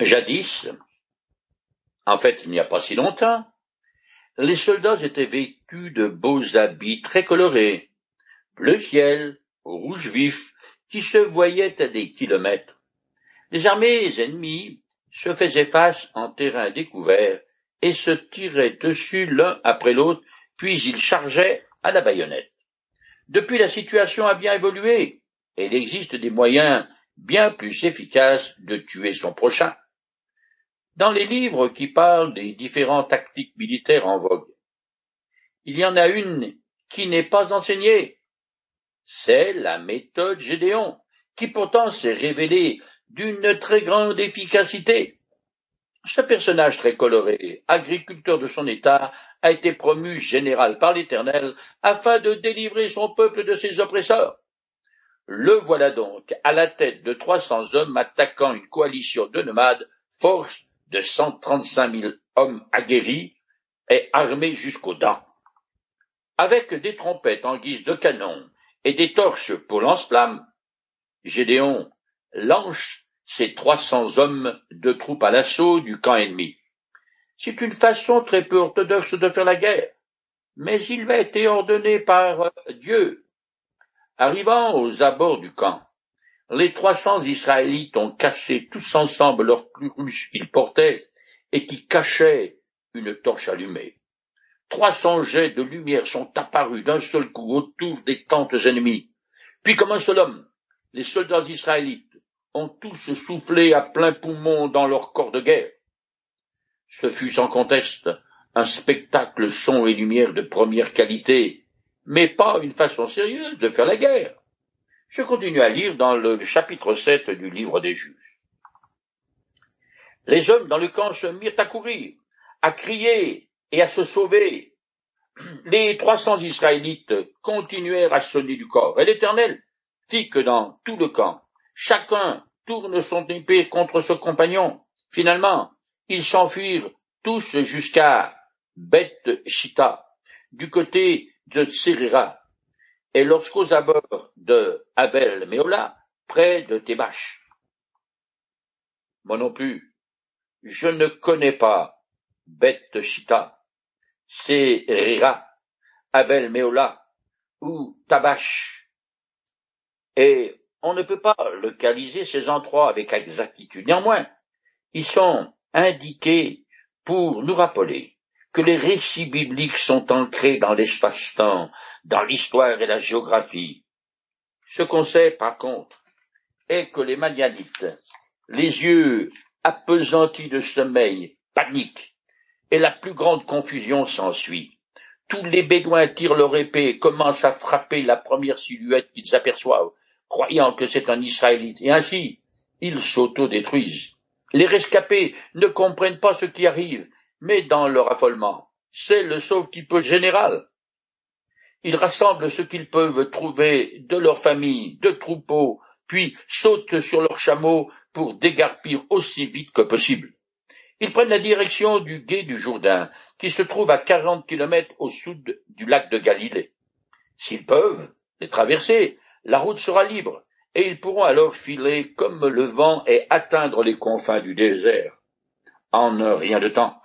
Jadis, en fait il n'y a pas si longtemps, les soldats étaient vêtus de beaux habits très colorés, bleu ciel, rouge vif, qui se voyaient à des kilomètres. Les armées ennemies se faisaient face en terrain découvert et se tiraient dessus l'un après l'autre, puis ils chargeaient à la baïonnette. Depuis, la situation a bien évolué, et il existe des moyens bien plus efficaces de tuer son prochain. Dans les livres qui parlent des différentes tactiques militaires en vogue, il y en a une qui n'est pas enseignée. C'est la méthode Gédéon, qui pourtant s'est révélée d'une très grande efficacité. Ce personnage très coloré, agriculteur de son état, a été promu général par l'Éternel afin de délivrer son peuple de ses oppresseurs. Le voilà donc à la tête de trois cents hommes attaquant une coalition de nomades, force de cent trente-cinq mille hommes aguerris et armés jusqu'aux dents. Avec des trompettes en guise de canon et des torches pour lance-flammes, Gédéon lance ses trois cents hommes de troupes à l'assaut du camp ennemi. C'est une façon très peu orthodoxe de faire la guerre, mais il va été ordonné par Dieu. Arrivant aux abords du camp, les trois cents Israélites ont cassé tous ensemble leurs plus ruches qu'ils portaient et qui cachaient une torche allumée. Trois cents jets de lumière sont apparus d'un seul coup autour des tentes ennemies. Puis comme un seul homme, les soldats israélites ont tous soufflé à plein poumon dans leur corps de guerre. Ce fut sans conteste un spectacle son et lumière de première qualité, mais pas une façon sérieuse de faire la guerre. Je continue à lire dans le chapitre 7 du livre des juges. Les hommes dans le camp se mirent à courir, à crier et à se sauver. Les trois cents Israélites continuèrent à sonner du corps, et l'Éternel fit que dans tout le camp, chacun tourne son épée contre son compagnon. Finalement, ils s'enfuirent tous jusqu'à Beth Shita, du côté de Tsirira, et lorsqu'aux abords de Abel Meola, près de Thébache. Moi non plus, je ne connais pas Beth Shita, Tsirira, Abel Meola ou Tabash, et on ne peut pas localiser ces endroits avec exactitude. Néanmoins, ils sont indiqués pour nous rappeler que les récits bibliques sont ancrés dans l'espace-temps, dans l'histoire et la géographie. Ce qu'on sait, par contre, est que les Madianites, les yeux appesantis de sommeil, paniquent, et la plus grande confusion s'ensuit. Tous les Bédouins tirent leur épée et commencent à frapper la première silhouette qu'ils aperçoivent, croyant que c'est un Israélite, et ainsi ils s'auto-détruisent. Les rescapés ne comprennent pas ce qui arrive, mais dans leur affolement, c'est le sauve-qui-peut général. Ils rassemblent ce qu'ils peuvent trouver de leur famille, de troupeaux, puis sautent sur leurs chameaux pour dégarpir aussi vite que possible. Ils prennent la direction du gué du Jourdain, qui se trouve à quarante kilomètres au sud du lac de Galilée. S'ils peuvent les traverser, la route sera libre, et ils pourront alors filer comme le vent et atteindre les confins du désert en rien de temps.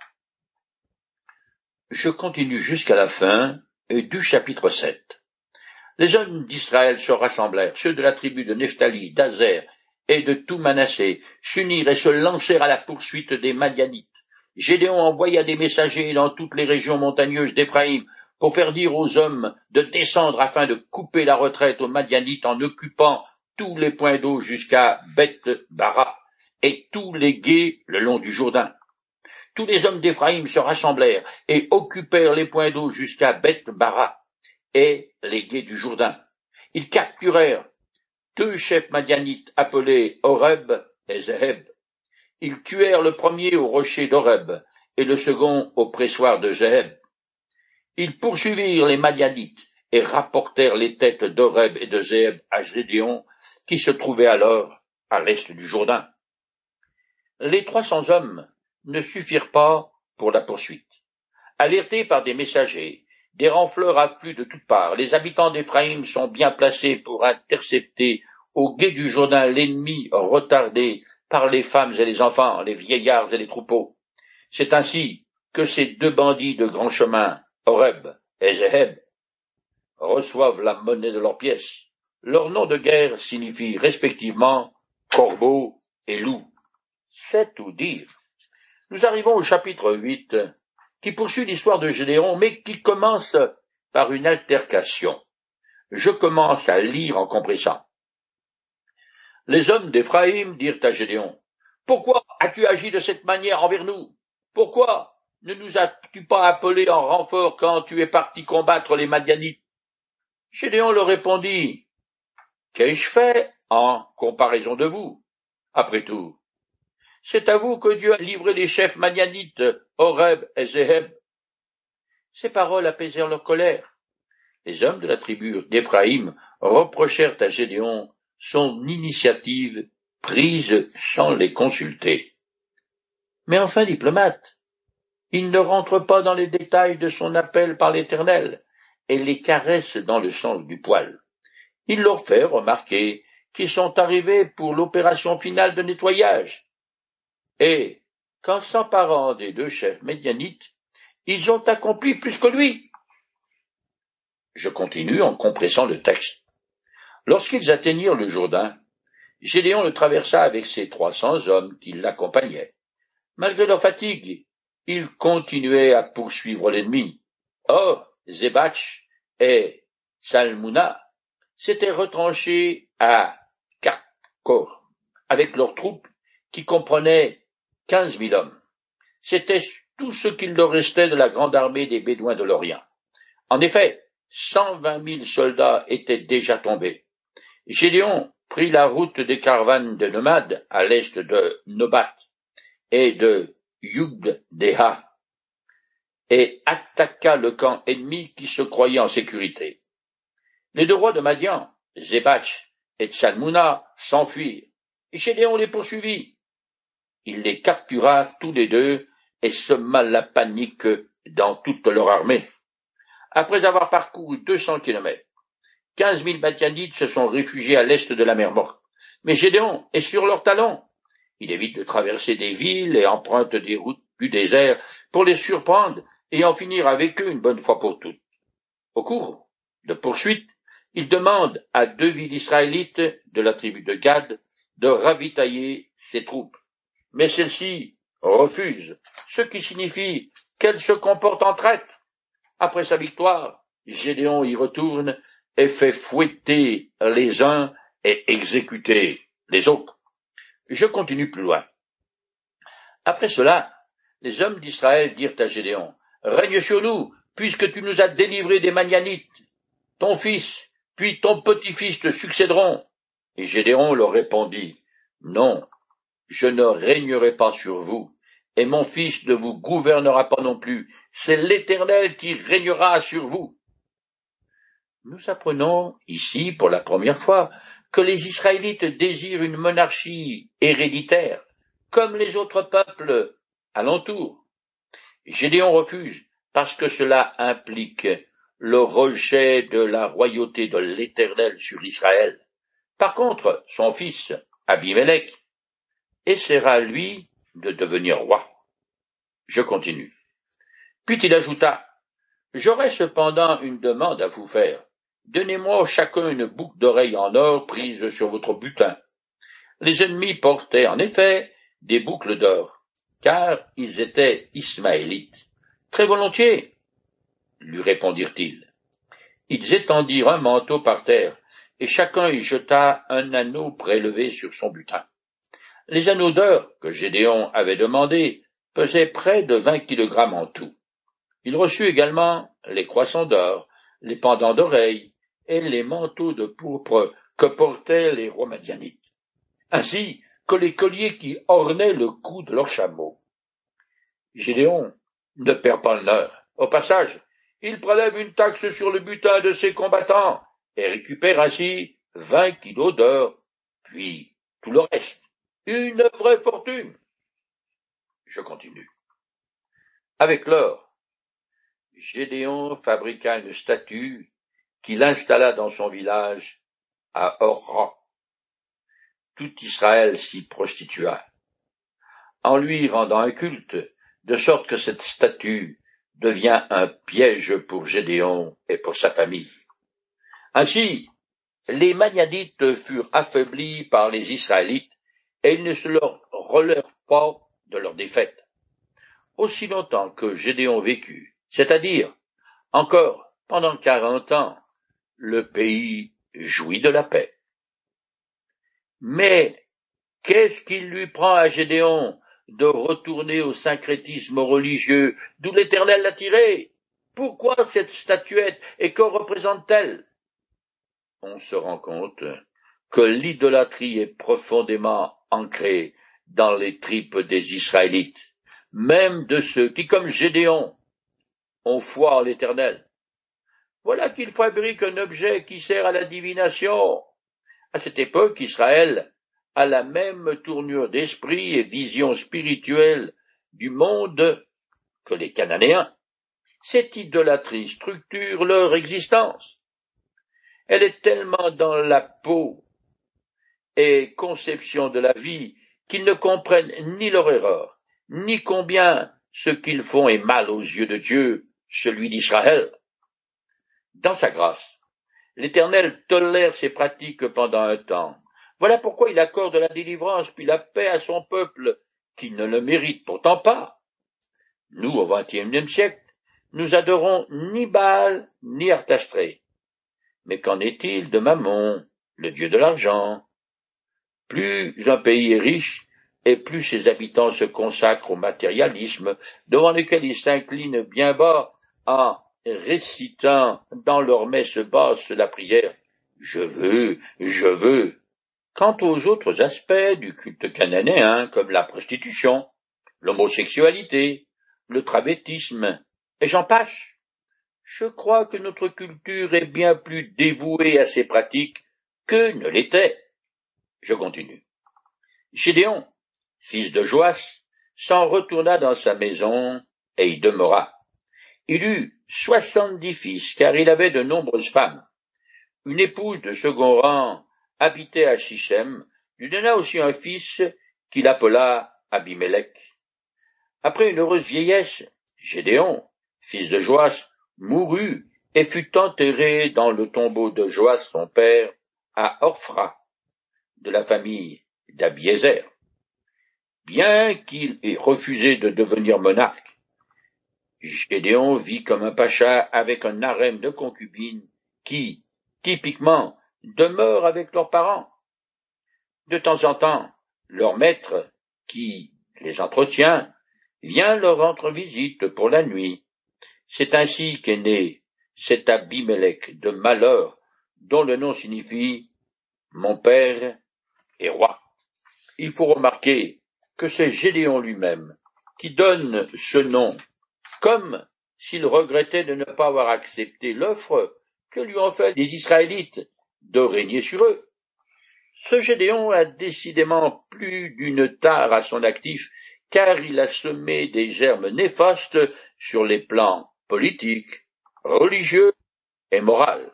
Je continue jusqu'à la fin du chapitre 7. Les hommes d'Israël se rassemblèrent, ceux de la tribu de Nephtali, d'Azer et de tout Manassé, s'unirent et se lancèrent à la poursuite des Madianites. Gédéon envoya des messagers dans toutes les régions montagneuses d'Éphraïm pour faire dire aux hommes de descendre afin de couper la retraite aux Madianites en occupant tous les points d'eau jusqu'à Beth Bara et tous les gués le long du Jourdain. Tous les hommes d'Éphraïm se rassemblèrent et occupèrent les points d'eau jusqu'à Beth Bara et les gués du Jourdain. Ils capturèrent deux chefs madianites appelés Horeb et Zeheb. Ils tuèrent le premier au rocher d'Horeb et le second au pressoir de Zeheb. Ils poursuivirent les Madianites et rapportèrent les têtes d'Horeb et de Zeheb à Gédéon qui se trouvait alors à l'est du Jourdain. Les trois cents hommes ne suffirent pas pour la poursuite. Alertés par des messagers, des renfleurs affluent de toutes parts. Les habitants d'Éphraïm sont bien placés pour intercepter au gué du Jourdain l'ennemi retardé par les femmes et les enfants, les vieillards et les troupeaux. C'est ainsi que ces deux bandits de grand chemin, Horeb et Zeheb, reçoivent la monnaie de leurs pièces. Leur nom de guerre signifie respectivement corbeau et loup. C'est tout dire. Nous arrivons au chapitre 8, qui poursuit l'histoire de Gédéon, mais qui commence par une altercation. Je commence à lire en compressant. Les hommes d'Éphraïm dirent à Gédéon, Pourquoi as-tu agi de cette manière envers nous? Pourquoi ne nous as-tu pas appelés en renfort quand tu es parti combattre les Madianites? Gédéon leur répondit, Qu'ai-je fait en comparaison de vous? Après tout, c'est à vous que Dieu a livré les chefs madianites, Horeb et Zeheb. Ces paroles apaisèrent leur colère. Les hommes de la tribu d'Éphraïm reprochèrent à Gédéon son initiative prise sans les consulter. Mais enfin diplomate, il ne rentre pas dans les détails de son appel par l'Éternel et les caresse dans le sens du poil. Il leur fait remarquer qu'ils sont arrivés pour l'opération finale de nettoyage. Et, qu'en s'emparant des deux chefs médianites, ils ont accompli plus que lui. Je continue en compressant le texte. Lorsqu'ils atteignirent le Jourdain, Gédéon le traversa avec ses trois cents hommes qui l'accompagnaient. Malgré leur fatigue, ils continuaient à poursuivre l'ennemi. Or, Zébach et Salmouna s'étaient retranchés à Karkor avec leurs troupes qui comprenaient quinze mille hommes. C'était tout ce qu'il leur restait de la grande armée des Bédouins de l'Orient. En effet, cent vingt mille soldats étaient déjà tombés. Gédéon prit la route des caravanes de nomades à l'est de Nobat et de Yugdeha et attaqua le camp ennemi qui se croyait en sécurité. Les deux rois de Madian, Zébach et Tsalmouna, s'enfuirent, Gédéon les poursuivit. Il les captura tous les deux et sema la panique dans toute leur armée. Après avoir parcouru deux cents kilomètres, Quinze mille Madianites se sont réfugiés à l'est de la mer Morte. Mais Gédéon est sur leurs talons. Il évite de traverser des villes et emprunte des routes du désert pour les surprendre et en finir avec eux une bonne fois pour toutes. Au cours de poursuite, il demande à deux villes israélites de la tribu de Gad de ravitailler ses troupes. Mais celles-ci refusent, ce qui signifie qu'elles se comportent en traite. Après sa victoire, Gédéon y retourne et fait fouetter les uns et exécuter les autres. Je continue plus loin. Après cela, les hommes d'Israël dirent à Gédéon, Règne sur nous, puisque tu nous as délivrés des Manianites. Ton fils, puis ton petit-fils te succéderont. Et Gédéon leur répondit, Non, je ne régnerai pas sur vous, et mon fils ne vous gouvernera pas non plus. C'est l'Éternel qui régnera sur vous. Nous apprenons ici pour la première fois que les Israélites désirent une monarchie héréditaire, comme les autres peuples alentour. Gédéon refuse parce que cela implique le rejet de la royauté de l'Éternel sur Israël. Par contre, son fils, Abimelech, essaiera lui de devenir roi. Je continue. Puis il ajouta, J'aurais cependant une demande à vous faire. Donnez-moi chacun une boucle d'oreille en or prise sur votre butin. Les ennemis portaient en effet des boucles d'or, car ils étaient ismaélites. Très volontiers, lui répondirent-ils. Ils étendirent un manteau par terre, et chacun y jeta un anneau prélevé sur son butin. Les anneaux d'or que Gédéon avait demandés pesaient près de vingt kilogrammes en tout. Il reçut également les croissants d'or, les pendants d'oreilles, et les manteaux de pourpre que portaient les rois madianites, ainsi que les colliers qui ornaient le cou de leurs chameaux. Gédéon ne perd pas l'honneur. Au passage, il prélève une taxe sur le butin de ses combattants et récupère ainsi vingt kilos d'or, puis tout le reste. Une vraie fortune. Je continue. Avec l'or, Gédéon fabriqua une statue qu'il installa dans son village à Orra. tout Israël s'y prostitua, en lui rendant un culte, de sorte que cette statue devient un piège pour Gédéon et pour sa famille. Ainsi, les Magnadites furent affaiblis par les Israélites et ils ne se leur relèvent pas de leur défaite. Aussi longtemps que Gédéon vécut, c'est-à-dire encore pendant quarante ans, le pays jouit de la paix. Mais qu'est-ce qui lui prend à Gédéon de retourner au syncrétisme religieux d'où l'Éternel l'a tiré? Pourquoi cette statuette et que représente-t-elle? On se rend compte que l'idolâtrie est profondément ancrée dans les tripes des Israélites, même de ceux qui, comme Gédéon, ont foi en l'Éternel. Voilà qu'il fabrique un objet qui sert à la divination. À cette époque, Israël a la même tournure d'esprit et vision spirituelle du monde que les Cananéens. Cette idolâtrie structure leur existence. Elle est tellement dans la peau et conception de la vie qu'ils ne comprennent ni leur erreur, ni combien ce qu'ils font est mal aux yeux de Dieu, celui d'Israël. Dans sa grâce, l'Éternel tolère ces pratiques pendant un temps. Voilà pourquoi il accorde la délivrance puis la paix à son peuple, qui ne le mérite pourtant pas. Nous, au XXIe siècle, nous adorons ni Baal ni Artastré. Mais qu'en est-il de Mammon, le dieu de l'argent? Plus un pays est riche, et plus ses habitants se consacrent au matérialisme, devant lequel ils s'inclinent bien bas en récitant dans leur messe basse la prière Je veux, je veux. Quant aux autres aspects du culte cananéen, comme la prostitution, l'homosexualité, le travêtisme, et j'en passe, je crois que notre culture est bien plus dévouée à ces pratiques que ne l'était. Je continue. Gédéon, fils de Joas, s'en retourna dans sa maison et y demeura. Il eut soixante-dix fils, car il avait de nombreuses femmes. Une épouse de second rang habitait à Shichem, lui donna aussi un fils qu'il appela Abimelech. Après une heureuse vieillesse, Gédéon, fils de Joas, mourut et fut enterré dans le tombeau de Joas son père à Orphra, de la famille d'Abiézer. Bien qu'il ait refusé de devenir monarque, Gédéon vit comme un pacha avec un harem de concubines qui, typiquement, demeurent avec leurs parents. De temps en temps, leur maître, qui les entretient, vient leur rendre visite pour la nuit. C'est ainsi qu'est né cet Abimelech de malheur, dont le nom signifie mon père roi. Il faut remarquer que c'est Gédéon lui-même qui donne ce nom comme s'il regrettait de ne pas avoir accepté l'offre que lui ont faite les Israélites de régner sur eux. Ce Gédéon a décidément plus d'une tare à son actif, car il a semé des germes néfastes sur les plans politiques, religieux et moral.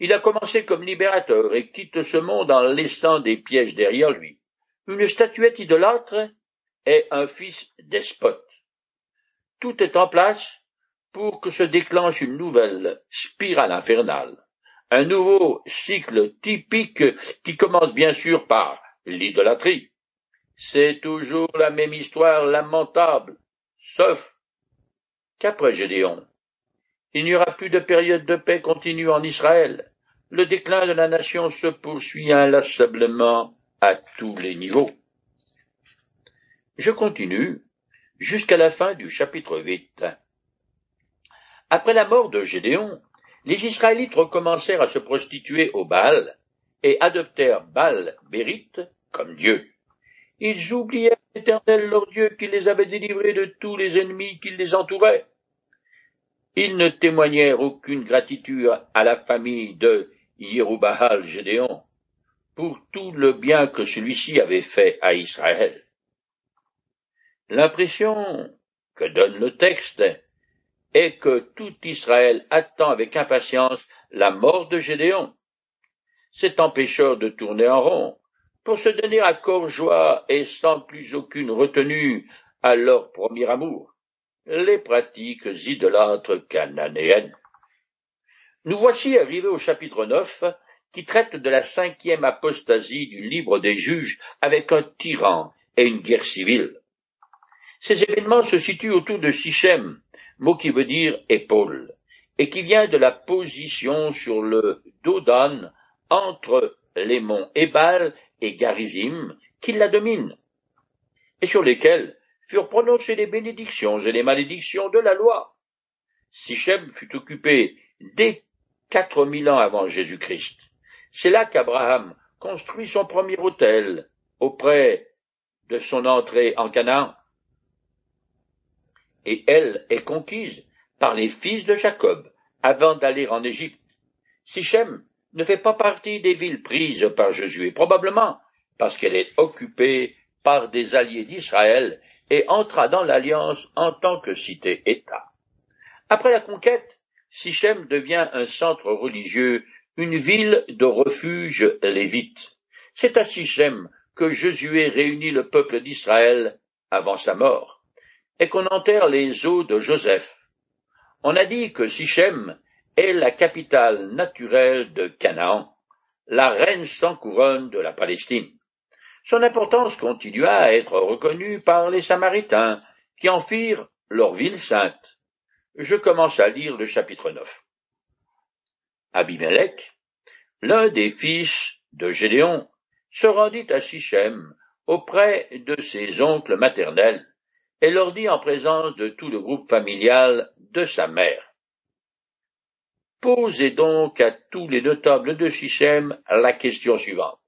Il a commencé comme libérateur et quitte ce monde en laissant des pièges derrière lui. Une statuette idolâtre est un fils despote tout est en place pour que se déclenche une nouvelle spirale infernale, un nouveau cycle typique qui commence bien sûr par l'idolâtrie. C'est toujours la même histoire lamentable, sauf qu'après Gédéon, il n'y aura plus de période de paix continue en Israël. Le déclin de la nation se poursuit inlassablement à tous les niveaux. Je continue jusqu'à la fin du chapitre 8. Après la mort de Gédéon, les Israélites recommencèrent à se prostituer au Baal et adoptèrent Baal Bérite comme Dieu. Ils oublièrent l'Éternel leur Dieu qui les avait délivrés de tous les ennemis qui les entouraient. Ils ne témoignèrent aucune gratitude à la famille de Yerubahal Gédéon pour tout le bien que celui-ci avait fait à Israël. L'impression que donne le texte est que tout Israël attend avec impatience la mort de Gédéon. Cet empêcheur de tourner en rond pour se donner à corps joie et sans plus aucune retenue à leur premier amour, les pratiques idolâtres cananéennes. Nous voici arrivés au chapitre 9, qui traite de la cinquième apostasie du livre des juges avec un tyran et une guerre civile. Ces événements se situent autour de Sichem, mot qui veut dire épaule, et qui vient de la position sur le Dodan entre les monts Ebal et Garizim qui la dominent, et sur lesquels furent prononcées les bénédictions et les malédictions de la loi. Sichem fut occupé dès quatre mille ans avant Jésus-Christ. C'est là qu'Abraham construit son premier autel auprès de son entrée en Canaan. Et elle est conquise par les fils de Jacob avant d'aller en Égypte. Sichem ne fait pas partie des villes prises par Josué, probablement parce qu'elle est occupée par des alliés d'Israël et entra dans l'alliance en tant que cité-État. Après la conquête, Sichem devient un centre religieux, une ville de refuge lévite. C'est à Sichem que Josué réunit le peuple d'Israël avant sa mort, et qu'on enterre les os de Joseph. On a dit que Sichem est la capitale naturelle de Canaan, la reine sans couronne de la Palestine. Son importance continua à être reconnue par les Samaritains, qui en firent leur ville sainte. Je commence à lire le chapitre 9. Abimelech, l'un des fils de Gédéon, se rendit à Sichem auprès de ses oncles maternels et leur dit en présence de tout le groupe familial de sa mère. Posez donc à tous les notables de Sichem la question suivante.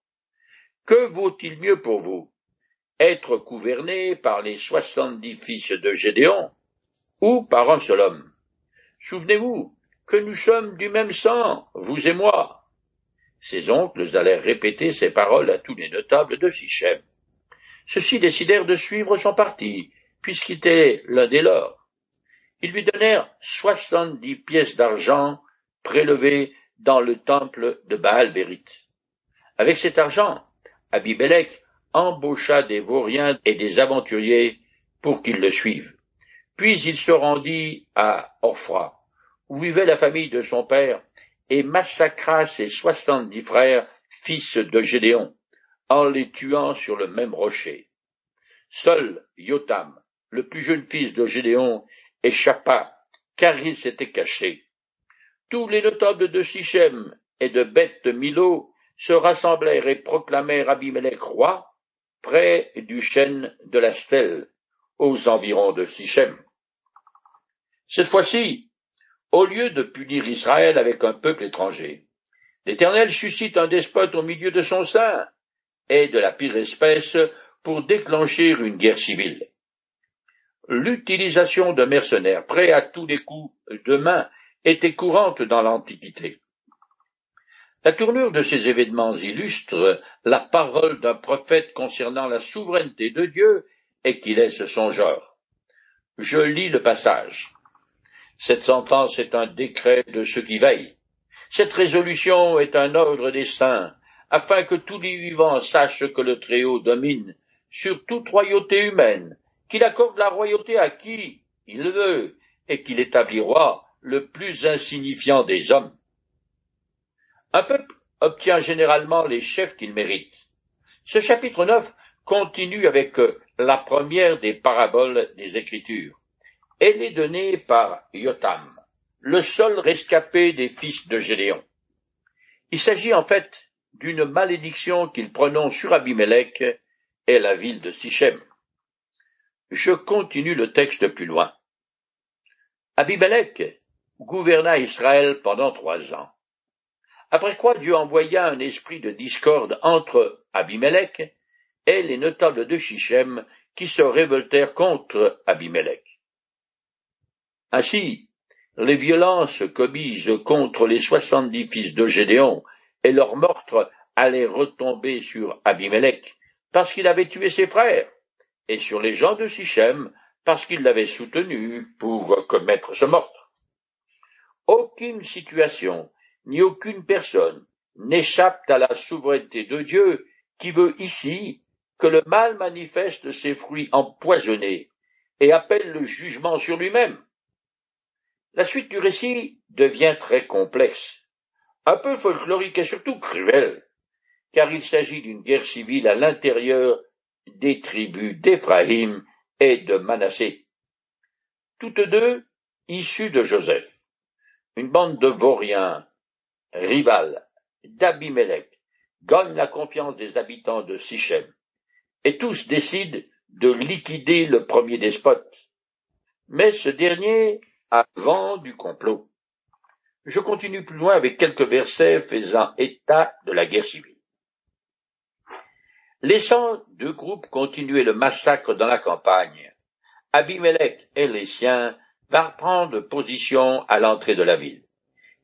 Que vaut-il mieux pour vous? Être gouverné par les soixante-dix fils de Gédéon ou par un seul homme? Souvenez-vous que nous sommes du même sang, vous et moi. Ses oncles allèrent répéter ces paroles à tous les notables de Sichem. Ceux-ci décidèrent de suivre son parti, puisqu'il était l'un des leurs. Ils lui donnèrent soixante-dix pièces d'argent prélevé dans le temple de baal Bérite. Avec cet argent, Abibélec embaucha des vauriens et des aventuriers pour qu'ils le suivent. Puis il se rendit à Orphra, où vivait la famille de son père, et massacra ses soixante-dix frères, fils de Gédéon, en les tuant sur le même rocher. Seul Yotam, le plus jeune fils de Gédéon, échappa, car il s'était caché tous les notables de Sichem et de Beth Milo se rassemblèrent et proclamèrent Abimelech roi près du chêne de la stèle, aux environs de Sichem. Cette fois-ci, au lieu de punir Israël avec un peuple étranger, l'Éternel suscite un despote au milieu de son sein, et de la pire espèce, pour déclencher une guerre civile. L'utilisation de mercenaires prêts à tous les coups de main était courante dans l'Antiquité. La tournure de ces événements illustre la parole d'un prophète concernant la souveraineté de Dieu et qui laisse son genre. Je lis le passage. Cette sentence est un décret de ceux qui veillent. Cette résolution est un ordre des saints, afin que tous les vivants sachent que le Très-Haut domine sur toute royauté humaine, qu'il accorde la royauté à qui il veut, et qu'il établit roi le plus insignifiant des hommes. Un peuple obtient généralement les chefs qu'il mérite. Ce chapitre 9 continue avec la première des paraboles des Écritures. Elle est donnée par Yotam, le seul rescapé des fils de Gédéon. Il s'agit en fait d'une malédiction qu'il prononce sur Abimelech et la ville de Sichem. Je continue le texte plus loin. Abimelech gouverna Israël pendant trois ans. Après quoi Dieu envoya un esprit de discorde entre Abimelech et les notables de Shichem qui se révoltèrent contre Abimelech. Ainsi, les violences commises contre les soixante-dix fils de Gédéon et leur meurtre allaient retomber sur Abimelech parce qu'il avait tué ses frères, et sur les gens de Sichem parce qu'ils l'avaient soutenu pour commettre ce meurtre. Aucune situation, ni aucune personne n'échappe à la souveraineté de Dieu qui veut ici que le mal manifeste ses fruits empoisonnés et appelle le jugement sur lui-même. La suite du récit devient très complexe, un peu folklorique et surtout cruelle, car il s'agit d'une guerre civile à l'intérieur des tribus d'Éphraïm et de Manassé, toutes deux issues de Joseph, une bande de vauriens, rivales d'Abimelech, gagne la confiance des habitants de Sichem, et tous décident de liquider le premier despote. Mais ce dernier a vent du complot. Je continue plus loin avec quelques versets faisant état de la guerre civile. Laissant deux groupes continuer le massacre dans la campagne, Abimelech et les siens vinrent prendre position à l'entrée de la ville.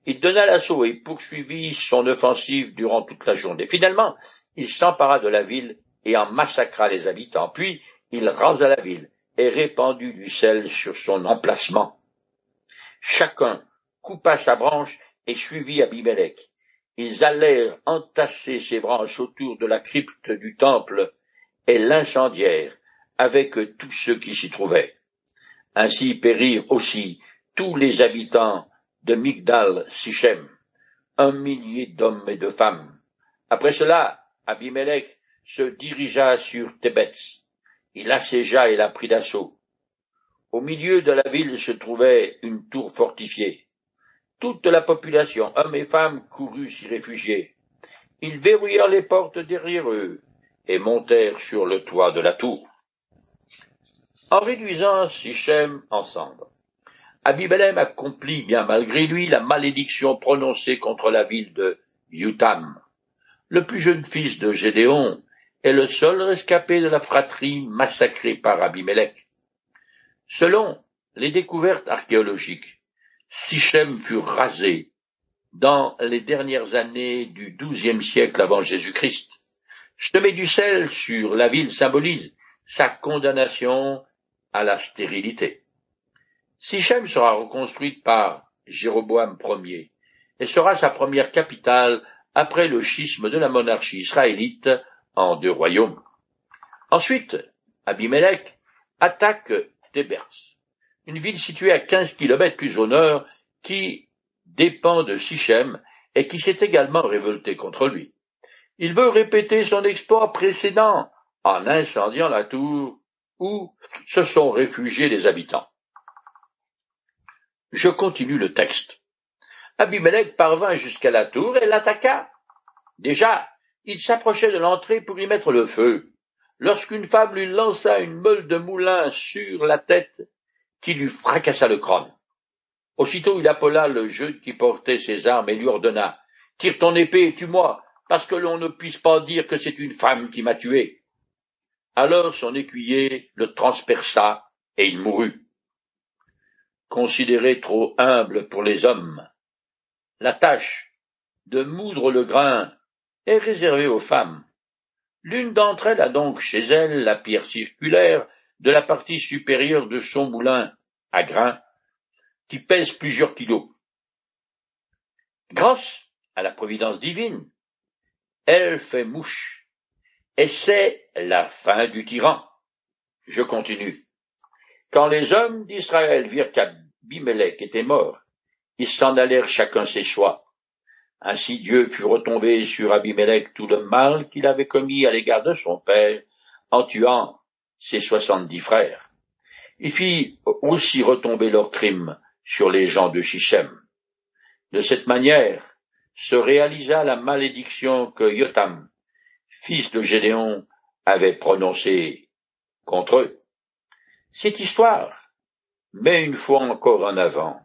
Il donna l'assaut et poursuivit son offensive durant toute la journée. Finalement, il s'empara de la ville et en massacra les habitants. Puis, il rasa la ville et répandit du sel sur son emplacement. Chacun coupa sa branche et suivit Abimelech ils allèrent entasser ces branches autour de la crypte du temple et l'incendièrent avec tous ceux qui s'y trouvaient. Ainsi périrent aussi tous les habitants de Migdal Sichem, un millier d'hommes et de femmes. Après cela, Abimelech se dirigea sur Thébets. Il assiégea et la prit d'assaut. Au milieu de la ville se trouvait une tour fortifiée. Toute la population, hommes et femmes, courut s'y réfugier. Ils verrouillèrent les portes derrière eux et montèrent sur le toit de la tour. En réduisant Sichem ensemble, Abimelem accomplit bien malgré lui la malédiction prononcée contre la ville de Yutam. Le plus jeune fils de Gédéon est le seul rescapé de la fratrie massacrée par Abimelech. Selon les découvertes archéologiques, Sichem fut rasé dans les dernières années du XIIe siècle avant Jésus-Christ. Semer du sel sur la ville symbolise sa condamnation à la stérilité. Sichem sera reconstruite par Jéroboam Ier et sera sa première capitale après le schisme de la monarchie israélite en deux royaumes. Ensuite, Abimelech attaque Tébers une ville située à quinze kilomètres plus au nord, qui dépend de Sichem et qui s'est également révoltée contre lui. Il veut répéter son exploit précédent en incendiant la tour où se sont réfugiés les habitants. Je continue le texte. Abimelech parvint jusqu'à la tour et l'attaqua. Déjà, il s'approchait de l'entrée pour y mettre le feu, lorsqu'une femme lui lança une meule de moulin sur la tête qui lui fracassa le crâne. Aussitôt il appela le jeune qui portait ses armes et lui ordonna Tire ton épée et tue-moi, parce que l'on ne puisse pas dire que c'est une femme qui m'a tué. Alors son écuyer le transperça et il mourut. Considéré trop humble pour les hommes, la tâche de moudre le grain est réservée aux femmes. L'une d'entre elles a donc chez elle la pierre circulaire de la partie supérieure de son moulin à grains, qui pèse plusieurs kilos. Grâce à la providence divine, elle fait mouche, et c'est la fin du tyran. Je continue. Quand les hommes d'Israël virent qu'Abimelech était mort, ils s'en allèrent chacun ses choix. Ainsi Dieu fut retombé sur Abimelech tout le mal qu'il avait commis à l'égard de son père, en tuant ses soixante-dix frères. Il fit aussi retomber leurs crimes sur les gens de Shichem. De cette manière se réalisa la malédiction que Yotam, fils de Gédéon, avait prononcée contre eux. Cette histoire met une fois encore en avant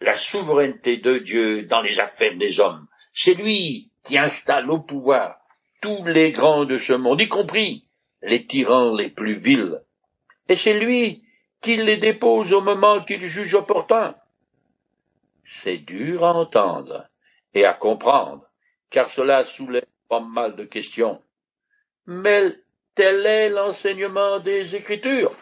la souveraineté de Dieu dans les affaires des hommes. C'est lui qui installe au pouvoir tous les grands de ce monde, y compris les tyrans les plus vils, et c'est lui qui les dépose au moment qu'il juge opportun. C'est dur à entendre et à comprendre, car cela soulève pas mal de questions. Mais tel est l'enseignement des Écritures.